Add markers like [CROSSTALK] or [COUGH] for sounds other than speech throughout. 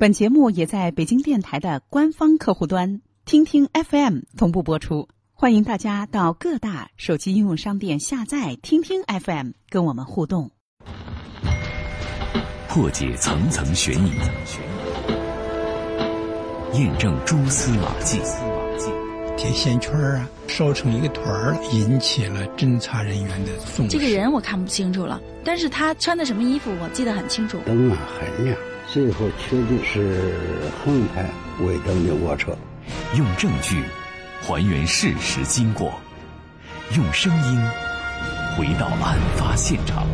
本节目也在北京电台的官方客户端听听 FM 同步播出，欢迎大家到各大手机应用商店下载听听 FM，跟我们互动，破解层层悬疑，验证蛛丝马迹。铁线圈啊，烧成一个团儿，引起了侦查人员的重视。这个人我看不清楚了，但是他穿的什么衣服我记得很清楚。灯啊很亮。最后确定是横排尾灯的卧车。用证据还原事实经过，用声音回到案发现场。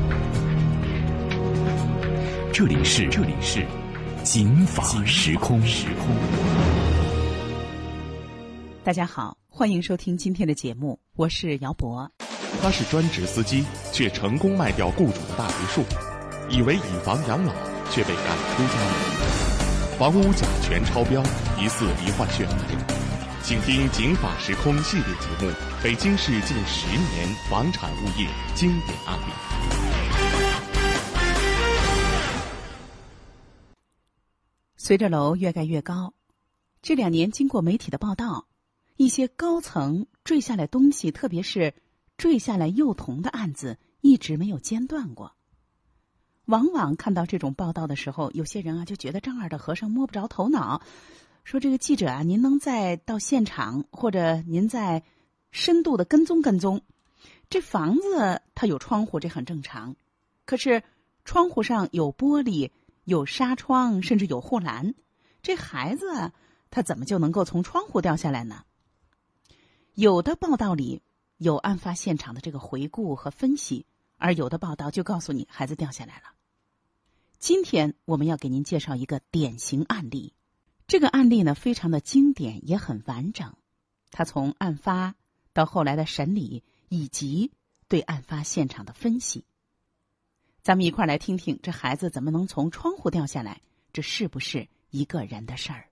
这里是这里是警法时空时空。大家好，欢迎收听今天的节目，我是姚博。他是专职司机，却成功卖掉雇主的大别墅，以为以房养老。却被赶出家门，房屋甲醛超标，疑似罹患血癌。请听《警法时空》系列节目《北京市近十年房产物业经典案例》。随着楼越盖越高，这两年经过媒体的报道，一些高层坠下来东西，特别是坠下来幼童的案子，一直没有间断过。往往看到这种报道的时候，有些人啊就觉得丈二的和尚摸不着头脑，说这个记者啊，您能再到现场，或者您再深度的跟踪跟踪，这房子它有窗户，这很正常，可是窗户上有玻璃、有纱窗，甚至有护栏，这孩子他怎么就能够从窗户掉下来呢？有的报道里有案发现场的这个回顾和分析，而有的报道就告诉你孩子掉下来了。今天我们要给您介绍一个典型案例，这个案例呢非常的经典，也很完整。它从案发到后来的审理，以及对案发现场的分析，咱们一块儿来听听这孩子怎么能从窗户掉下来？这是不是一个人的事儿？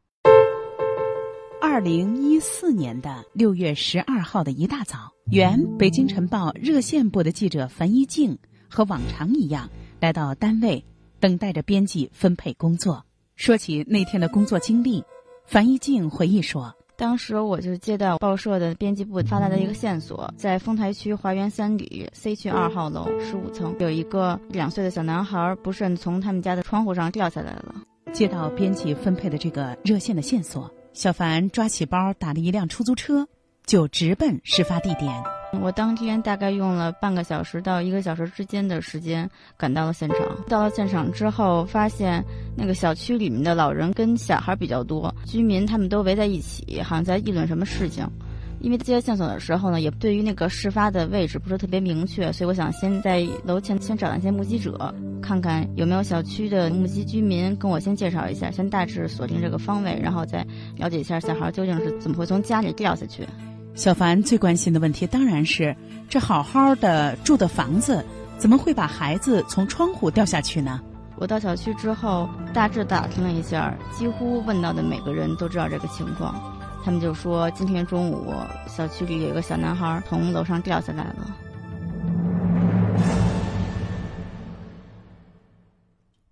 二零一四年的六月十二号的一大早，原《北京晨报》热线部的记者樊一静和往常一样来到单位。等待着编辑分配工作。说起那天的工作经历，樊一静回忆说：“当时我就接到报社的编辑部发来的一个线索，在丰台区华园三里 C 区二号楼十五层，有一个两岁的小男孩不慎从他们家的窗户上掉下来了。”接到编辑分配的这个热线的线索，小凡抓起包，打了一辆出租车，就直奔事发地点。我当天大概用了半个小时到一个小时之间的时间赶到了现场。到了现场之后，发现那个小区里面的老人跟小孩比较多，居民他们都围在一起，好像在议论什么事情。因为接线索的时候呢，也对于那个事发的位置不是特别明确，所以我想先在楼前先找那些目击者，看看有没有小区的目击居民跟我先介绍一下，先大致锁定这个方位，然后再了解一下小孩究竟是怎么会从家里掉下去。小凡最关心的问题当然是：这好好的住的房子，怎么会把孩子从窗户掉下去呢？我到小区之后，大致打听了一下，几乎问到的每个人都知道这个情况。他们就说，今天中午小区里有一个小男孩从楼上掉下来了。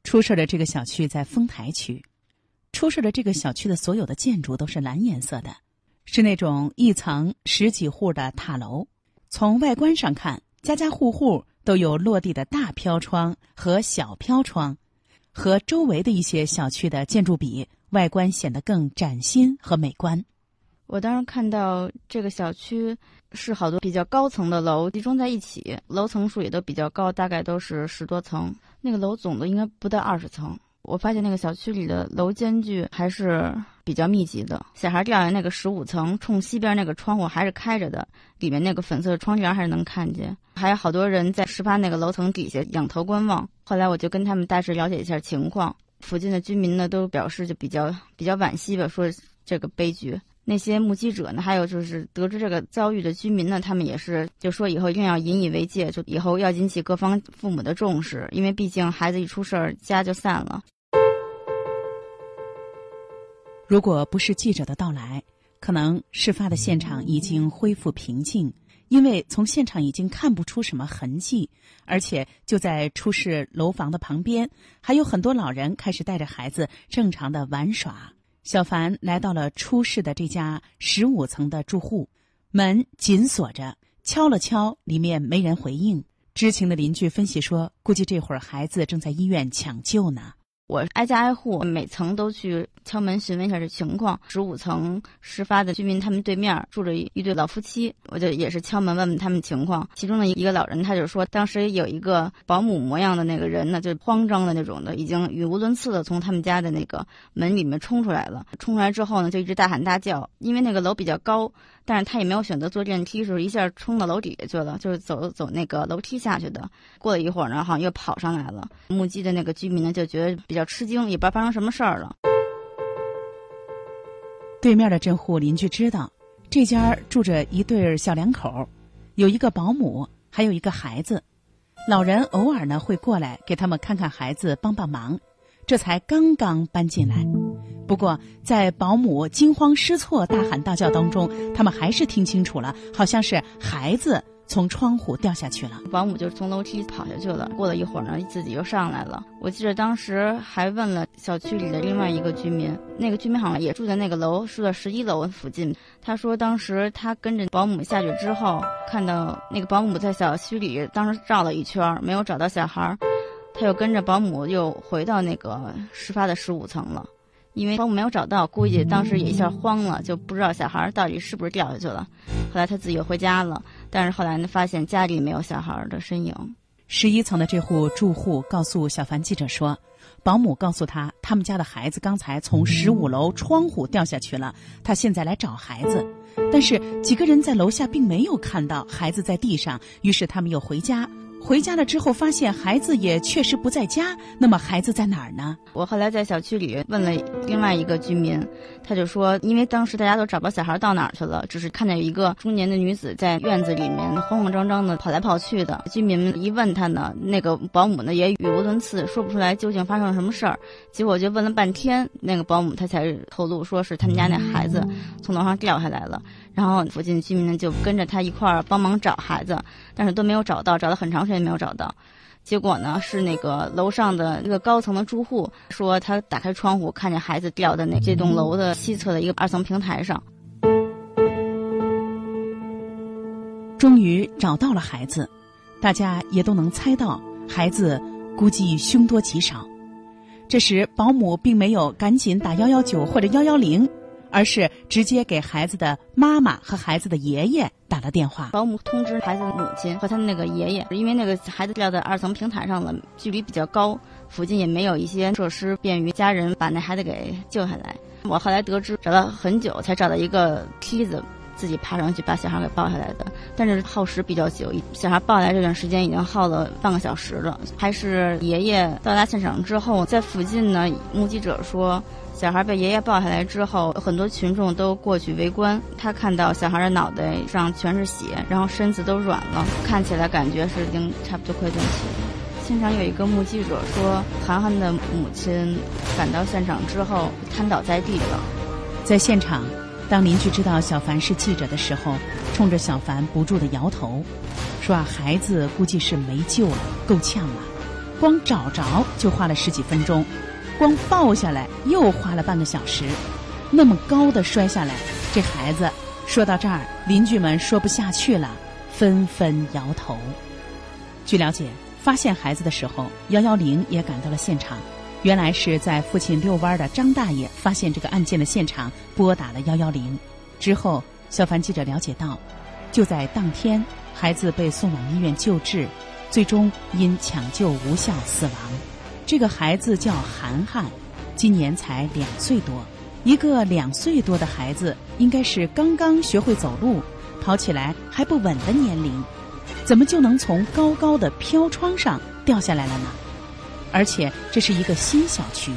出事的这个小区在丰台区，出事的这个小区的所有的建筑都是蓝颜色的。是那种一层十几户的塔楼，从外观上看，家家户户都有落地的大飘窗和小飘窗，和周围的一些小区的建筑比，外观显得更崭新和美观。我当时看到这个小区是好多比较高层的楼集中在一起，楼层数也都比较高，大概都是十多层。那个楼总的应该不到二十层。我发现那个小区里的楼间距还是比较密集的。小孩掉下那个十五层，冲西边那个窗户还是开着的，里面那个粉色窗帘还是能看见。还有好多人在事发那个楼层底下仰头观望。后来我就跟他们大致了解一下情况，附近的居民呢都表示就比较比较惋惜吧，说这个悲剧。那些目击者呢，还有就是得知这个遭遇的居民呢，他们也是就说以后一定要引以为戒，就以后要引起各方父母的重视，因为毕竟孩子一出事儿，家就散了。如果不是记者的到来，可能事发的现场已经恢复平静，因为从现场已经看不出什么痕迹，而且就在出事楼房的旁边，还有很多老人开始带着孩子正常的玩耍。小凡来到了出事的这家十五层的住户，门紧锁着，敲了敲，里面没人回应。知情的邻居分析说，估计这会儿孩子正在医院抢救呢。我挨家挨户，每层都去敲门询问一下这情况。十五层事发的居民，他们对面住着一对老夫妻，我就也是敲门问问他们情况。其中的一个老人，他就说，当时有一个保姆模样的那个人呢，就慌张的那种的，已经语无伦次的从他们家的那个门里面冲出来了。冲出来之后呢，就一直大喊大叫，因为那个楼比较高。但是他也没有选择坐电梯，是一下冲到楼底下去了，就是走走那个楼梯下去的。过了一会儿呢，好像又跑上来了。目击的那个居民呢，就觉得比较吃惊，也不知道发生什么事儿了。对面的这户邻居知道，这家住着一对小两口，有一个保姆，还有一个孩子。老人偶尔呢会过来给他们看看孩子，帮帮忙。这才刚刚搬进来。不过，在保姆惊慌失措、大喊大叫当中，他们还是听清楚了，好像是孩子从窗户掉下去了。保姆就从楼梯跑下去了。过了一会儿呢，自己又上来了。我记得当时还问了小区里的另外一个居民，那个居民好像也住在那个楼，住在十一楼附近。他说，当时他跟着保姆下去之后，看到那个保姆在小区里当时绕了一圈，没有找到小孩儿，他又跟着保姆又回到那个事发的十五层了。因为保姆没有找到，估计当时也一下慌了，就不知道小孩到底是不是掉下去了。后来他自己回家了，但是后来呢，发现家里没有小孩的身影。十一层的这户住户告诉小凡记者说，保姆告诉他，他们家的孩子刚才从十五楼窗户掉下去了，他现在来找孩子，但是几个人在楼下并没有看到孩子在地上，于是他们又回家。回家了之后，发现孩子也确实不在家。那么孩子在哪儿呢？我后来在小区里问了另外一个居民，他就说，因为当时大家都找不到小孩到哪儿去了，只是看见一个中年的女子在院子里面慌慌张张的跑来跑去的。居民们一问他呢，那个保姆呢也语无伦次，说不出来究竟发生了什么事儿。结果就问了半天，那个保姆他才透露说是他们家那孩子从楼上掉下来了。然后附近居民呢就跟着他一块儿帮忙找孩子，但是都没有找到，找了很长时间没有找到。结果呢是那个楼上的一个高层的住户说，他打开窗户看见孩子掉在那这栋楼的西侧的一个二层平台上。终于找到了孩子，大家也都能猜到孩子估计凶多吉少。这时保姆并没有赶紧打幺幺九或者幺幺零。而是直接给孩子的妈妈和孩子的爷爷打了电话。保姆通知孩子的母亲和他的那个爷爷，因为那个孩子掉在二层平台上了，距离比较高，附近也没有一些设施便于家人把那孩子给救下来。我后来得知，找了很久才找到一个梯子，自己爬上去把小孩给抱下来的，但是耗时比较久，小孩抱来这段时间已经耗了半个小时了。还是爷爷到达现场之后，在附近呢，目击者说。小孩被爷爷抱下来之后，很多群众都过去围观。他看到小孩的脑袋上全是血，然后身子都软了，看起来感觉是已经差不多快断气了。现场有一个目击者说，涵涵的母亲赶到现场之后瘫倒在地了。在现场，当邻居知道小凡是记者的时候，冲着小凡不住的摇头，说：“啊，孩子估计是没救了，够呛了，光找着就花了十几分钟。”光抱下来又花了半个小时，那么高的摔下来，这孩子说到这儿，邻居们说不下去了，纷纷摇头。据了解，发现孩子的时候，幺幺零也赶到了现场。原来是在附近遛弯的张大爷发现这个案件的现场，拨打了幺幺零。之后，小凡记者了解到，就在当天，孩子被送往医院救治，最终因抢救无效死亡。这个孩子叫涵涵，今年才两岁多。一个两岁多的孩子，应该是刚刚学会走路、跑起来还不稳的年龄，怎么就能从高高的飘窗上掉下来了呢？而且这是一个新小区。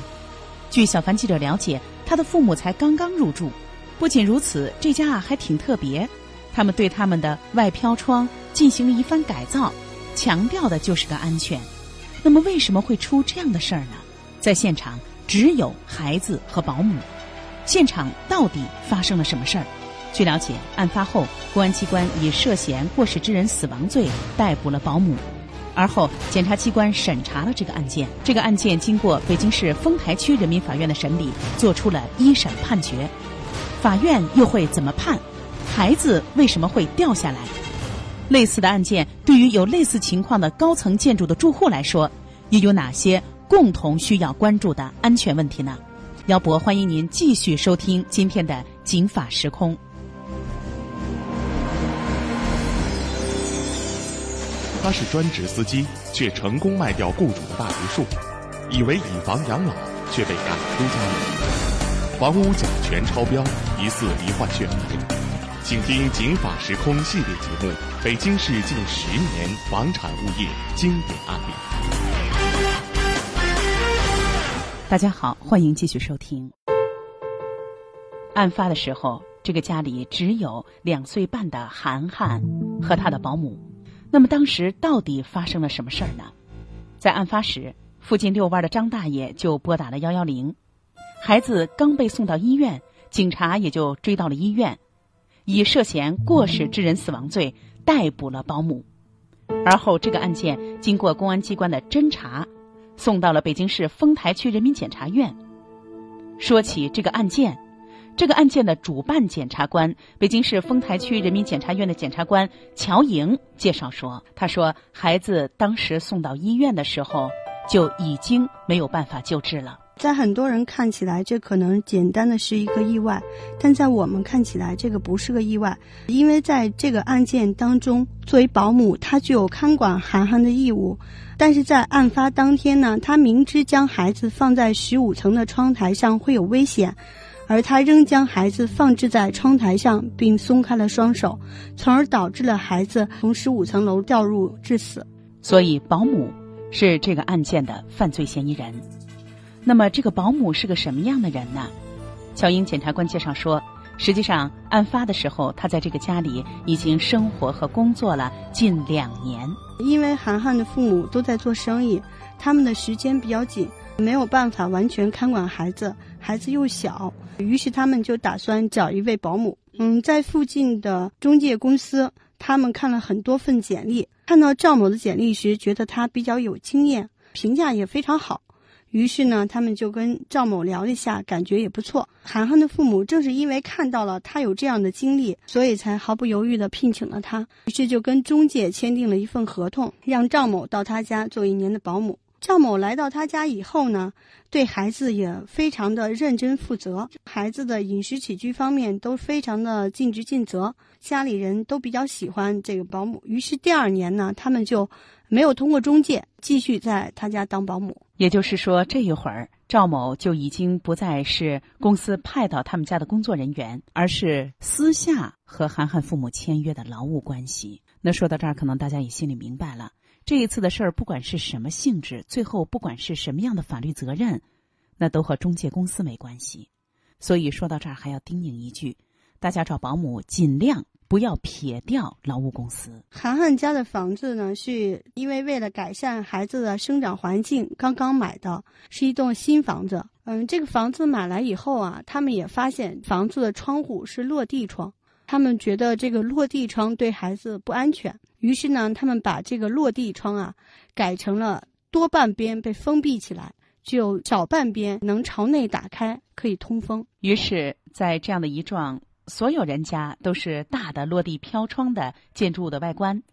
据小凡记者了解，他的父母才刚刚入住。不仅如此，这家啊还挺特别，他们对他们的外飘窗进行了一番改造，强调的就是个安全。那么为什么会出这样的事儿呢？在现场只有孩子和保姆，现场到底发生了什么事儿？据了解，案发后，公安机关以涉嫌过失致人死亡罪逮捕了保姆。而后，检察机关审查了这个案件。这个案件经过北京市丰台区人民法院的审理，作出了一审判决。法院又会怎么判？孩子为什么会掉下来？类似的案件对于有类似情况的高层建筑的住户来说，又有哪些共同需要关注的安全问题呢？姚博，欢迎您继续收听今天的《警法时空》。他是专职司机，却成功卖掉雇主的大别墅，以为以房养老，却被赶出家门。房屋甲醛超标，疑似罹患血癌。请听《警法时空》系列节目《北京市近十年房产物业经典案例》。大家好，欢迎继续收听。案发的时候，这个家里只有两岁半的涵涵和他的保姆。那么当时到底发生了什么事儿呢？在案发时，附近遛弯的张大爷就拨打了幺幺零，孩子刚被送到医院，警察也就追到了医院，以涉嫌过失致人死亡罪逮捕了保姆。而后这个案件经过公安机关的侦查，送到了北京市丰台区人民检察院。说起这个案件。这个案件的主办检察官，北京市丰台区人民检察院的检察官乔莹介绍说：“他说，孩子当时送到医院的时候，就已经没有办法救治了。在很多人看起来，这可能简单的是一个意外，但在我们看起来，这个不是个意外，因为在这个案件当中，作为保姆，她具有看管涵涵的义务，但是在案发当天呢，她明知将孩子放在十五层的窗台上会有危险。”而她仍将孩子放置在窗台上，并松开了双手，从而导致了孩子从十五层楼掉入致死。所以，保姆是这个案件的犯罪嫌疑人。那么，这个保姆是个什么样的人呢？乔英检察官介绍说，实际上案发的时候，他在这个家里已经生活和工作了近两年。因为涵涵的父母都在做生意，他们的时间比较紧。没有办法完全看管孩子，孩子又小，于是他们就打算找一位保姆。嗯，在附近的中介公司，他们看了很多份简历，看到赵某的简历时，觉得他比较有经验，评价也非常好。于是呢，他们就跟赵某聊了一下，感觉也不错。涵涵的父母正是因为看到了他有这样的经历，所以才毫不犹豫地聘请了他。于是就跟中介签订了一份合同，让赵某到他家做一年的保姆。赵某来到他家以后呢，对孩子也非常的认真负责，孩子的饮食起居方面都非常的尽职尽责，家里人都比较喜欢这个保姆。于是第二年呢，他们就没有通过中介继续在他家当保姆。也就是说，这一会儿赵某就已经不再是公司派到他们家的工作人员，而是私下和涵涵父母签约的劳务关系。那说到这儿，可能大家也心里明白了。这一次的事儿，不管是什么性质，最后不管是什么样的法律责任，那都和中介公司没关系。所以说到这儿，还要叮咛一句：大家找保姆尽量不要撇掉劳务公司。涵涵家的房子呢，是因为为了改善孩子的生长环境刚刚买的，是一栋新房子。嗯，这个房子买来以后啊，他们也发现房子的窗户是落地窗，他们觉得这个落地窗对孩子不安全。于是呢，他们把这个落地窗啊改成了多半边被封闭起来，只有少半边能朝内打开，可以通风。于是，在这样的一幢所有人家都是大的落地飘窗的建筑物的外观，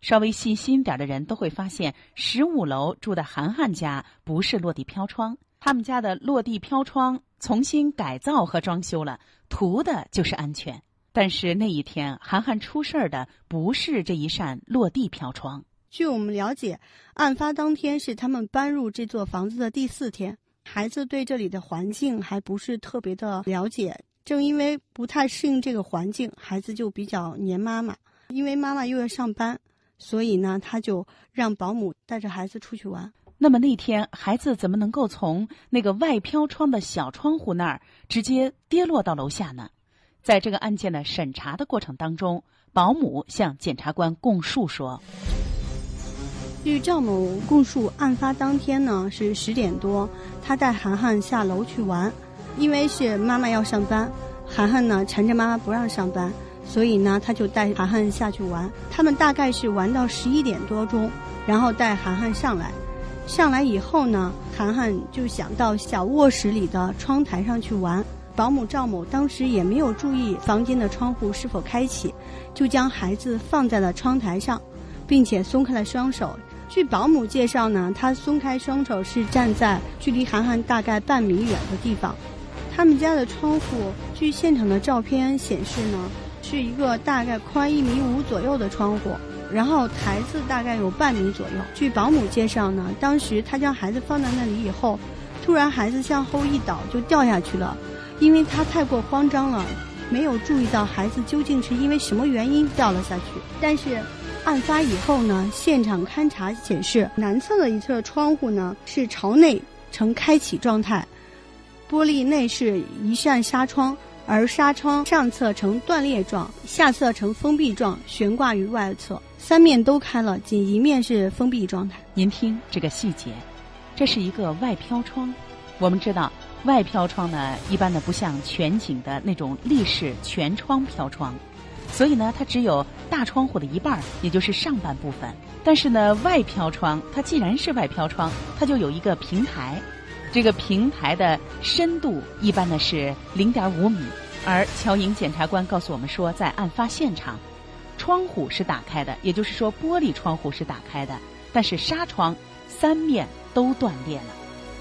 稍微细心点的人都会发现，十五楼住的涵涵家不是落地飘窗，他们家的落地飘窗重新改造和装修了，图的就是安全。但是那一天，涵涵出事儿的不是这一扇落地飘窗。据我们了解，案发当天是他们搬入这座房子的第四天，孩子对这里的环境还不是特别的了解。正因为不太适应这个环境，孩子就比较黏妈妈。因为妈妈又要上班，所以呢，他就让保姆带着孩子出去玩。那么那天，孩子怎么能够从那个外飘窗的小窗户那儿直接跌落到楼下呢？在这个案件的审查的过程当中，保姆向检察官供述说：“据赵某供述，案发当天呢是十点多，他带涵涵下楼去玩，因为是妈妈要上班，涵涵呢缠着妈妈不让上班，所以呢他就带涵涵下去玩。他们大概是玩到十一点多钟，然后带涵涵上来。上来以后呢，涵涵就想到小卧室里的窗台上去玩。保姆赵某当时也没有注意房间的窗户是否开启，就将孩子放在了窗台上，并且松开了双手。据保姆介绍呢，他松开双手是站在距离涵涵大概半米远的地方。他们家的窗户，据现场的照片显示呢，是一个大概宽一米五左右的窗户，然后台子大概有半米左右。据保姆介绍呢，当时他将孩子放在那里以后，突然孩子向后一倒就掉下去了，因为他太过慌张了，没有注意到孩子究竟是因为什么原因掉了下去。但是。案发以后呢，现场勘查显示，南侧的一侧窗户呢是朝内呈开启状态，玻璃内是一扇纱窗，而纱窗上侧呈断裂状，下侧呈封闭状，悬挂于外侧，三面都开了，仅一面是封闭状态。您听这个细节，这是一个外飘窗。我们知道，外飘窗呢，一般的不像全景的那种立式全窗飘窗。所以呢，它只有大窗户的一半，也就是上半部分。但是呢，外飘窗它既然是外飘窗，它就有一个平台，这个平台的深度一般呢是零点五米。而乔营检察官告诉我们说，在案发现场，窗户是打开的，也就是说玻璃窗户是打开的，但是纱窗三面都断裂了，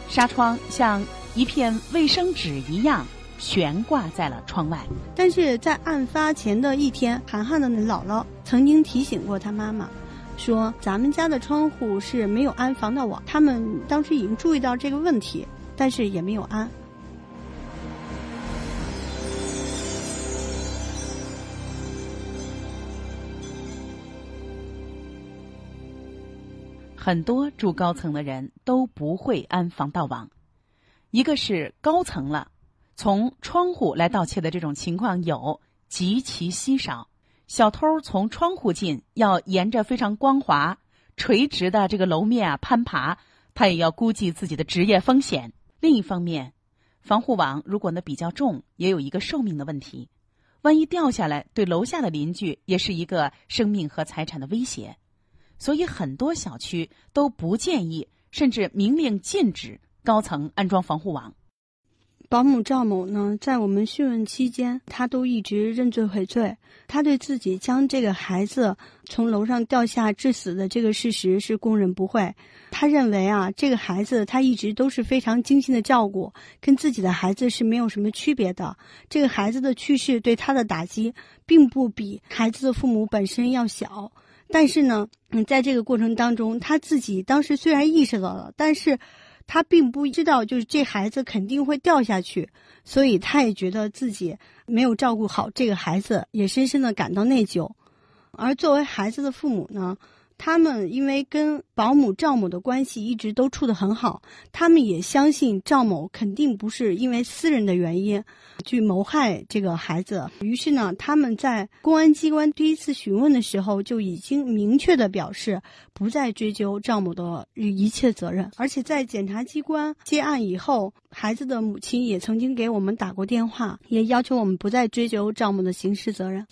纱窗像一片卫生纸一样。悬挂在了窗外，但是在案发前的一天，涵涵的姥姥曾经提醒过他妈妈，说咱们家的窗户是没有安防盗网。他们当时已经注意到这个问题，但是也没有安。很多住高层的人都不会安防盗网，一个是高层了。从窗户来盗窃的这种情况有极其稀少，小偷从窗户进要沿着非常光滑、垂直的这个楼面啊攀爬，他也要估计自己的职业风险。另一方面，防护网如果呢比较重，也有一个寿命的问题，万一掉下来，对楼下的邻居也是一个生命和财产的威胁。所以很多小区都不建议，甚至明令禁止高层安装防护网。保姆赵某呢，在我们讯问期间，他都一直认罪悔罪。他对自己将这个孩子从楼上掉下致死的这个事实是供认不讳。他认为啊，这个孩子他一直都是非常精心的照顾，跟自己的孩子是没有什么区别的。这个孩子的去世对他的打击，并不比孩子的父母本身要小。但是呢，嗯，在这个过程当中，他自己当时虽然意识到了，但是。他并不知道，就是这孩子肯定会掉下去，所以他也觉得自己没有照顾好这个孩子，也深深的感到内疚。而作为孩子的父母呢？他们因为跟保姆赵某的关系一直都处得很好，他们也相信赵某肯定不是因为私人的原因 [LAUGHS] 去谋害这个孩子。于是呢，他们在公安机关第一次询问的时候就已经明确的表示不再追究赵某的一切责任。而且在检察机关接案以后，孩子的母亲也曾经给我们打过电话，也要求我们不再追究赵某的刑事责任。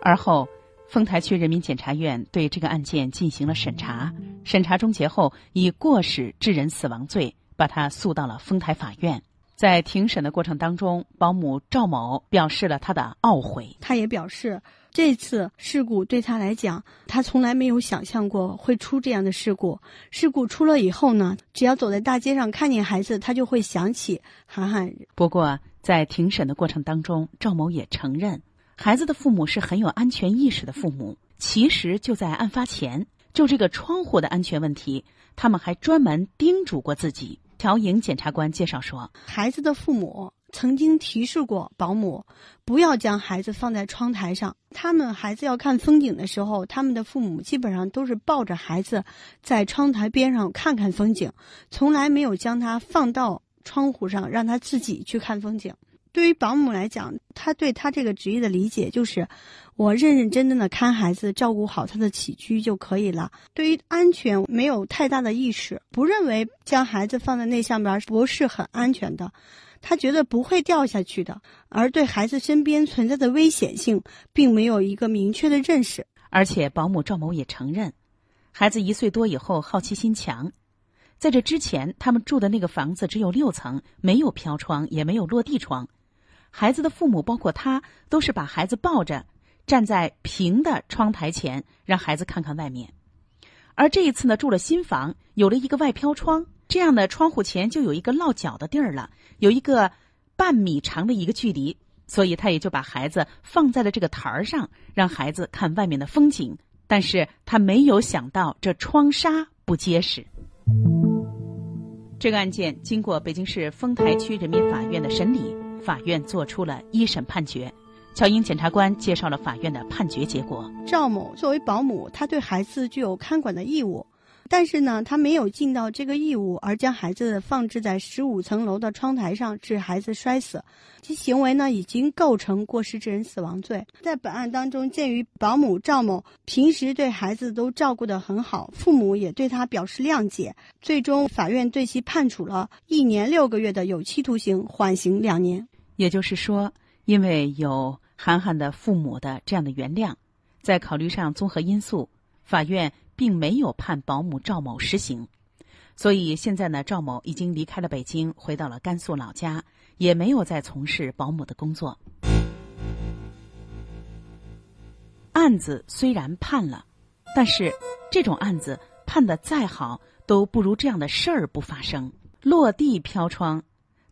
而后。丰台区人民检察院对这个案件进行了审查，审查终结后，以过失致人死亡罪把他诉到了丰台法院。在庭审的过程当中，保姆赵某表示了他的懊悔。他也表示，这次事故对他来讲，他从来没有想象过会出这样的事故。事故出了以后呢，只要走在大街上看见孩子，他就会想起涵涵。不过，在庭审的过程当中，赵某也承认。孩子的父母是很有安全意识的父母。其实就在案发前，就这个窗户的安全问题，他们还专门叮嘱过自己。乔莹检察官介绍说，孩子的父母曾经提示过保姆，不要将孩子放在窗台上。他们孩子要看风景的时候，他们的父母基本上都是抱着孩子在窗台边上看看风景，从来没有将他放到窗户上让他自己去看风景。对于保姆来讲，他对他这个职业的理解就是，我认认真真的看孩子，照顾好他的起居就可以了。对于安全没有太大的意识，不认为将孩子放在那上边不是很安全的，他觉得不会掉下去的，而对孩子身边存在的危险性，并没有一个明确的认识。而且保姆赵某也承认，孩子一岁多以后好奇心强。在这之前，他们住的那个房子只有六层，没有飘窗，也没有落地窗。孩子的父母，包括他，都是把孩子抱着，站在平的窗台前，让孩子看看外面。而这一次呢，住了新房，有了一个外飘窗，这样的窗户前就有一个落脚的地儿了，有一个半米长的一个距离，所以他也就把孩子放在了这个台儿上，让孩子看外面的风景。但是他没有想到，这窗纱不结实。这个案件经过北京市丰台区人民法院的审理，法院作出了一审判决。乔英检察官介绍了法院的判决结果。赵某作为保姆，他对孩子具有看管的义务，但是呢，他没有尽到这个义务，而将孩子放置在十五层楼的窗台上，致孩子摔死，其行为呢已经构成过失致人死亡罪。在本案当中，鉴于保姆赵某平时对孩子都照顾得很好，父母也对他表示谅解，最终法院对其判处了一年六个月的有期徒刑，缓刑两年。也就是说，因为有涵涵的父母的这样的原谅，在考虑上综合因素，法院并没有判保姆赵某实刑。所以现在呢，赵某已经离开了北京，回到了甘肃老家，也没有再从事保姆的工作。案子虽然判了，但是这种案子判的再好，都不如这样的事儿不发生。落地飘窗，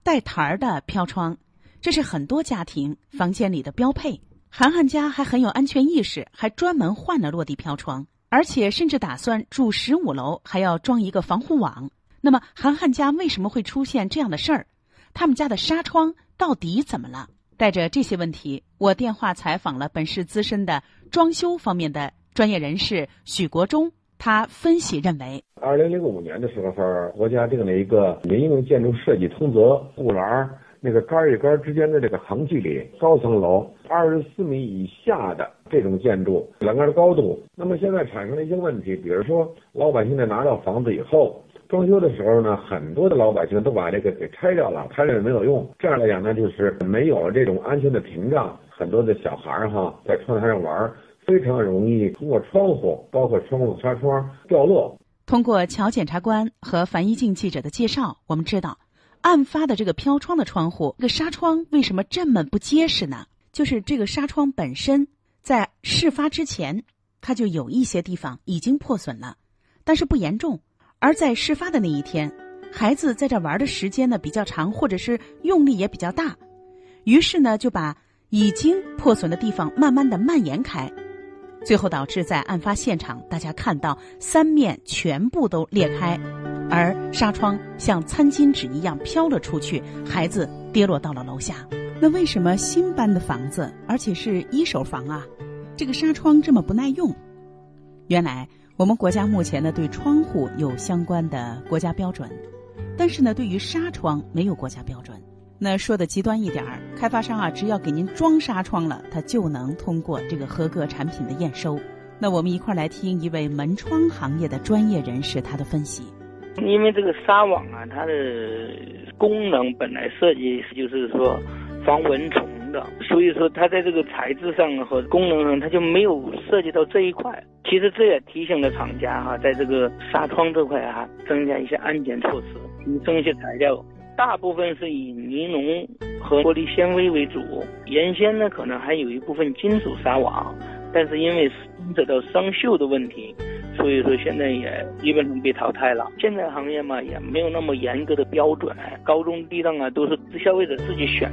带台儿的飘窗。这是很多家庭房间里的标配。涵涵家还很有安全意识，还专门换了落地飘窗，而且甚至打算住十五楼还要装一个防护网。那么，涵涵家为什么会出现这样的事儿？他们家的纱窗到底怎么了？带着这些问题，我电话采访了本市资深的装修方面的专业人士许国忠。他分析认为，二零零五年的时候，国家定了一个民用建筑设计通则，护栏。那个杆与杆之间的这个横距离，高层楼二十四米以下的这种建筑栏杆的高度，那么现在产生了一些问题，比如说老百姓在拿到房子以后，装修的时候呢，很多的老百姓都把这个给拆掉了，他认为没有用。这样来讲呢，就是没有了这种安全的屏障，很多的小孩儿哈在窗台上玩，非常容易通过窗户，包括窗户纱窗掉落。通过乔检察官和樊一静记者的介绍，我们知道。案发的这个飘窗的窗户，这个纱窗为什么这么不结实呢？就是这个纱窗本身在事发之前，它就有一些地方已经破损了，但是不严重。而在事发的那一天，孩子在这玩的时间呢比较长，或者是用力也比较大，于是呢就把已经破损的地方慢慢的蔓延开，最后导致在案发现场大家看到三面全部都裂开。而纱窗像餐巾纸一样飘了出去，孩子跌落到了楼下。那为什么新搬的房子，而且是一手房啊，这个纱窗这么不耐用？原来我们国家目前呢对窗户有相关的国家标准，但是呢对于纱窗没有国家标准。那说的极端一点儿，开发商啊只要给您装纱窗了，他就能通过这个合格产品的验收。那我们一块儿来听一位门窗行业的专业人士他的分析。因为这个纱网啊，它的功能本来设计就是说防蚊虫的，所以说它在这个材质上和功能上，它就没有涉及到这一块。其实这也提醒了厂家哈，在这个纱窗这块啊，增加一些安检措施，提升一些材料。大部分是以尼龙和玻璃纤维为主，原先呢可能还有一部分金属纱网，但是因为牵扯到生锈的问题。所以说现在也基本上被淘汰了。现在行业嘛也没有那么严格的标准，高中低档啊都是消费者自己选。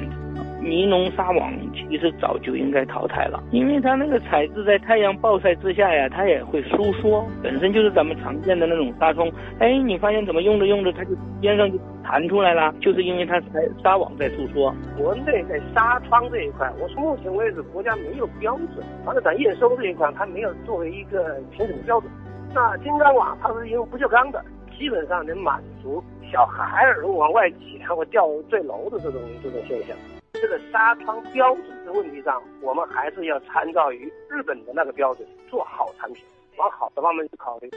尼龙纱网其实早就应该淘汰了，因为它那个材质在太阳暴晒之下呀，它也会收缩，本身就是咱们常见的那种纱窗。哎，你发现怎么用着用着它就边上就弹出来了，就是因为它在纱网在收缩。国内在纱窗这一块，我目前为止国家没有标准，房地产验收这一块它没有作为一个评审标准。那金刚网它是用不锈钢的，基本上能满足小孩儿往外挤，或掉坠楼的这种这种现象。这个纱窗标准的问题上，我们还是要参照于日本的那个标准做好产品，往好的方面去考虑。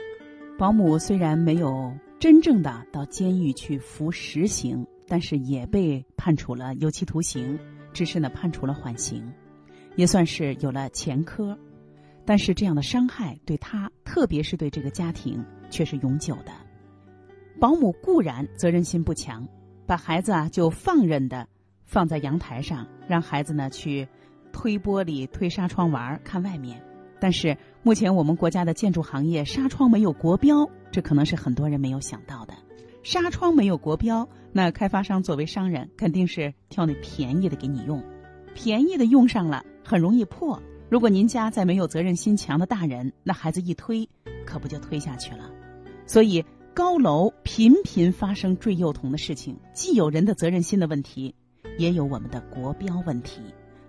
保姆虽然没有真正的到监狱去服实刑，但是也被判处了有期徒刑，只是呢判处了缓刑，也算是有了前科。但是这样的伤害对他，特别是对这个家庭，却是永久的。保姆固然责任心不强，把孩子啊就放任的放在阳台上，让孩子呢去推玻璃、推纱窗玩看外面。但是目前我们国家的建筑行业纱窗没有国标，这可能是很多人没有想到的。纱窗没有国标，那开发商作为商人肯定是挑那便宜的给你用，便宜的用上了很容易破。如果您家再没有责任心强的大人，那孩子一推，可不就推下去了。所以高楼频频发生坠幼童的事情，既有人的责任心的问题，也有我们的国标问题，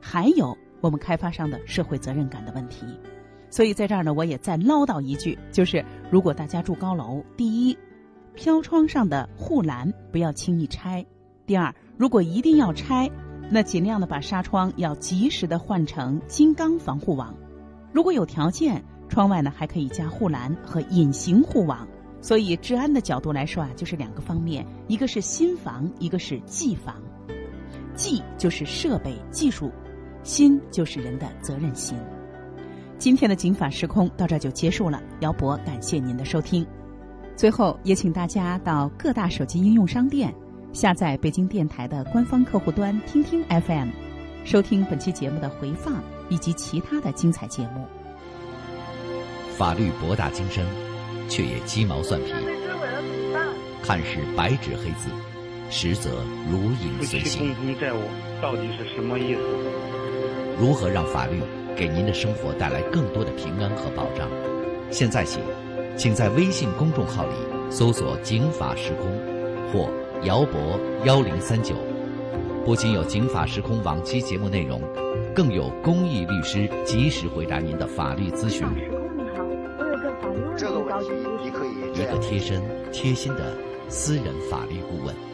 还有我们开发商的社会责任感的问题。所以在这儿呢，我也再唠叨一句，就是如果大家住高楼，第一，飘窗上的护栏不要轻易拆；第二，如果一定要拆，那尽量的把纱窗要及时的换成金刚防护网。如果有条件，窗外呢还可以加护栏和隐形护网。所以治安的角度来说啊，就是两个方面，一个是新房，一个是技房。技就是设备技术，心就是人的责任心。今天的《警法时空》到这就结束了，姚博感谢您的收听。最后也请大家到各大手机应用商店下载北京电台的官方客户端“听听 FM”，收听本期节目的回放以及其他的精彩节目。法律博大精深，却也鸡毛蒜皮，看似白纸黑字，实则如影随形。共同债务到底是什么意思？如何让法律？给您的生活带来更多的平安和保障。现在起，请在微信公众号里搜索“警法时空”或“姚博幺零三九”，不仅有“警法时空”往期节目内容，更有公益律师及时回答您的法律咨询。时空你好，我有个法律问题，这个问题你可以一个贴身、贴心的私人法律顾问。